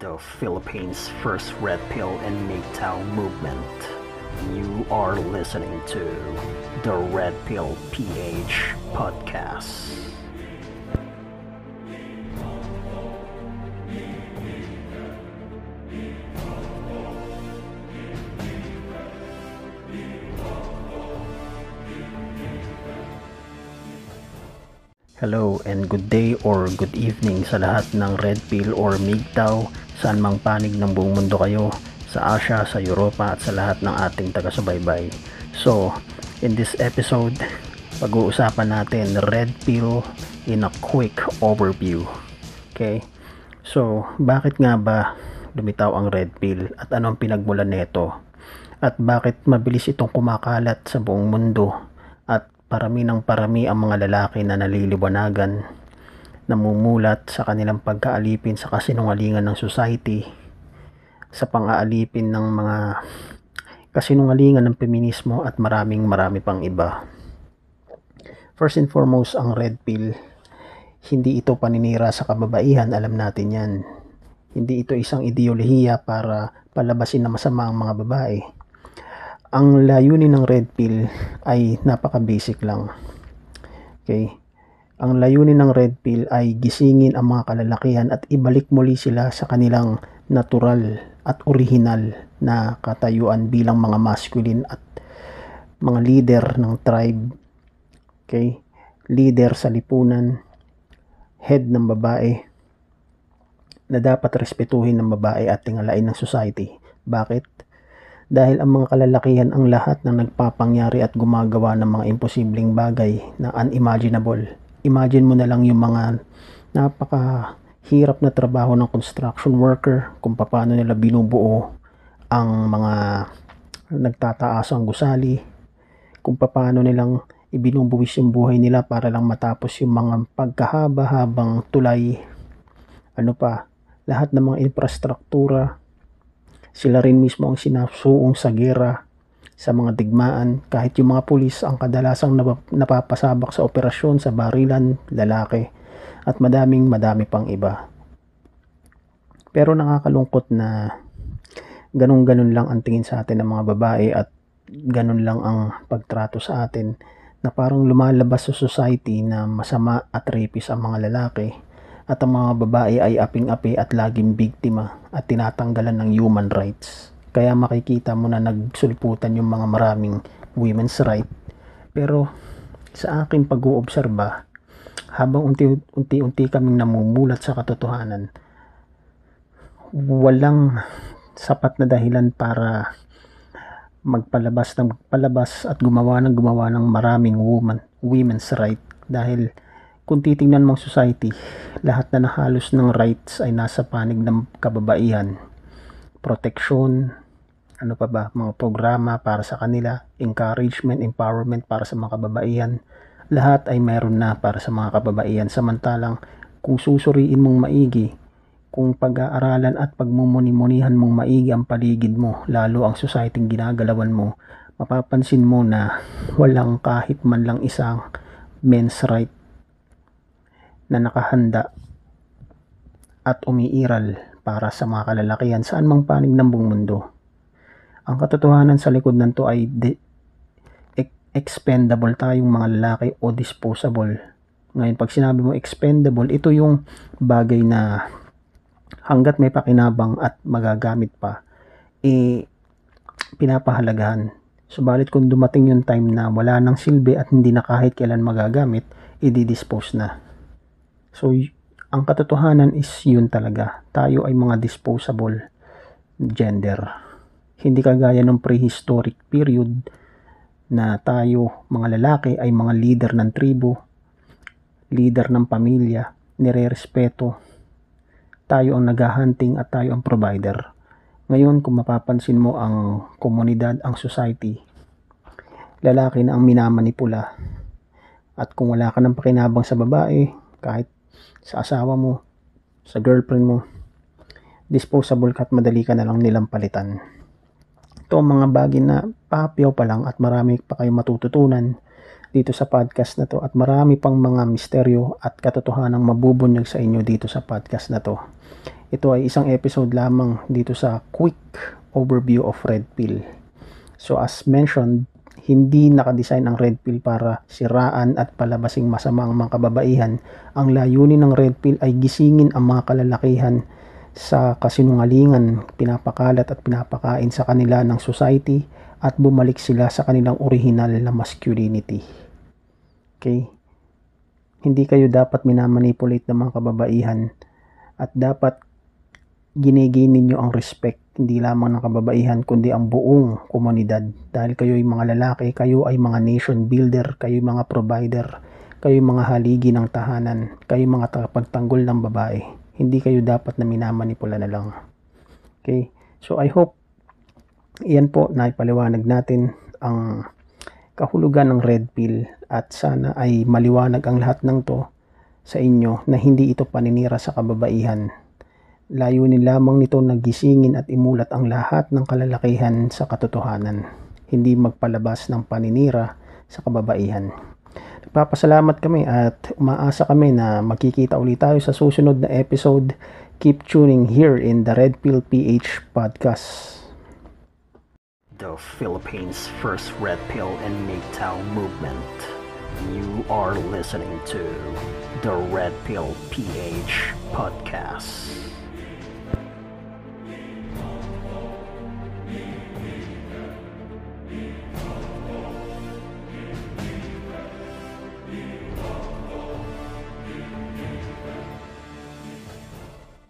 the Philippines' first Red Pill and MGTOW movement. You are listening to the Red Pill PH podcast. Hello and good day or good evening sa lahat ng Red Pill or MGTOW saan mang panig ng buong mundo kayo sa Asia, sa Europa at sa lahat ng ating taga-subaybay. So, in this episode, pag-uusapan natin Red Pill in a quick overview. Okay? So, bakit nga ba lumitaw ang Red Pill at anong pinagmulan nito? At bakit mabilis itong kumakalat sa buong mundo parami ng parami ang mga lalaki na naliliwanagan, namumulat sa kanilang pagkaalipin sa kasinungalingan ng society, sa pang-aalipin ng mga kasinungalingan ng feminismo at maraming marami pang iba. First and foremost, ang red pill, hindi ito paninira sa kababaihan, alam natin yan. Hindi ito isang ideolohiya para palabasin na masama ang mga babae ang layunin ng red pill ay napaka-basic lang. Okay? Ang layunin ng red pill ay gisingin ang mga kalalakihan at ibalik muli sila sa kanilang natural at original na katayuan bilang mga masculine at mga leader ng tribe. Okay? Leader sa lipunan, head ng babae na dapat respetuhin ng babae at tingalain ng society. Bakit? dahil ang mga kalalakihan ang lahat ng nagpapangyari at gumagawa ng mga imposibleng bagay na unimaginable. Imagine mo na lang yung mga napaka hirap na trabaho ng construction worker kung paano nila binubuo ang mga nagtataas ang gusali, kung paano nilang ibinubuwis yung buhay nila para lang matapos yung mga pagkahaba-habang tulay, ano pa, lahat ng mga infrastruktura, sila rin mismo ang sinasuong sa gera sa mga digmaan kahit yung mga pulis ang kadalasang napapasabak sa operasyon sa barilan, lalaki at madaming madami pang iba. Pero nakakalungkot na ganun-ganun lang ang tingin sa atin ng mga babae at ganun lang ang pagtrato sa atin na parang lumalabas sa society na masama at rapist ang mga lalaki at ang mga babae ay aping-api at laging biktima at tinatanggalan ng human rights. Kaya makikita mo na nagsulputan yung mga maraming women's right. Pero sa aking pag-uobserba, habang unti-unti kaming namumulat sa katotohanan, walang sapat na dahilan para magpalabas ng magpalabas at gumawa ng gumawa ng maraming woman, women's right dahil kung titingnan mong society, lahat na nahalos ng rights ay nasa panig ng kababaihan. Protection, ano pa ba, mga programa para sa kanila, encouragement, empowerment para sa mga kababaihan. Lahat ay meron na para sa mga kababaihan. Samantalang, kung susuriin mong maigi, kung pag-aaralan at pagmumuni-munihan mong maigi ang paligid mo, lalo ang society ginagalawan mo, mapapansin mo na walang kahit man lang isang men's right na nakahanda at umiiral para sa mga kalalakihan saan mang panig ng buong mundo. Ang katotohanan sa likod ng to ay de- expendable tayong mga lalaki o disposable. Ngayon, pag sinabi mo expendable, ito yung bagay na hanggat may pakinabang at magagamit pa, eh, pinapahalagahan. Subalit kung dumating yung time na wala nang silbi at hindi na kahit kailan magagamit, i-dispose na. So, ang katotohanan is yun talaga. Tayo ay mga disposable gender. Hindi kagaya ng prehistoric period na tayo, mga lalaki, ay mga leader ng tribo, leader ng pamilya, nire-respeto. Tayo ang naghahunting at tayo ang provider. Ngayon, kung mapapansin mo ang komunidad, ang society, lalaki na ang minamanipula. At kung wala ka ng pakinabang sa babae, kahit sa asawa mo, sa girlfriend mo, disposable ka at madali ka na lang nilang palitan. Ito mga bagay na papyaw pa lang at marami pa kayong matututunan dito sa podcast na to at marami pang mga misteryo at katotohanang mabubunyag sa inyo dito sa podcast na to. Ito ay isang episode lamang dito sa quick overview of Red Pill. So as mentioned, hindi nakadesign ang Red Pill para siraan at palabasing masama ang mga kababaihan. Ang layunin ng Red Pill ay gisingin ang mga kalalakihan sa kasinungalingan, pinapakalat at pinapakain sa kanila ng society at bumalik sila sa kanilang original na masculinity. Okay? Hindi kayo dapat minamanipulate ng mga kababaihan at dapat ginigin ninyo ang respect hindi lamang ng kababaihan kundi ang buong komunidad dahil kayo ay mga lalaki, kayo ay mga nation builder, kayo ay mga provider, kayo ay mga haligi ng tahanan, kayo ay mga tagapagtanggol ng babae. Hindi kayo dapat na minamanipula na lang. Okay? So I hope Iyan po na ipaliwanag natin ang kahulugan ng red pill at sana ay maliwanag ang lahat ng to sa inyo na hindi ito paninira sa kababaihan. Layunin lamang nito na gisingin at imulat ang lahat ng kalalakihan sa katotohanan, hindi magpalabas ng paninira sa kababaihan. Nagpapasalamat kami at umaasa kami na magkikita ulit tayo sa susunod na episode. Keep tuning here in the Red Pill PH podcast. the Philippines' first Red Pill and MGTOW movement. You are listening to the Red Pill PH podcast.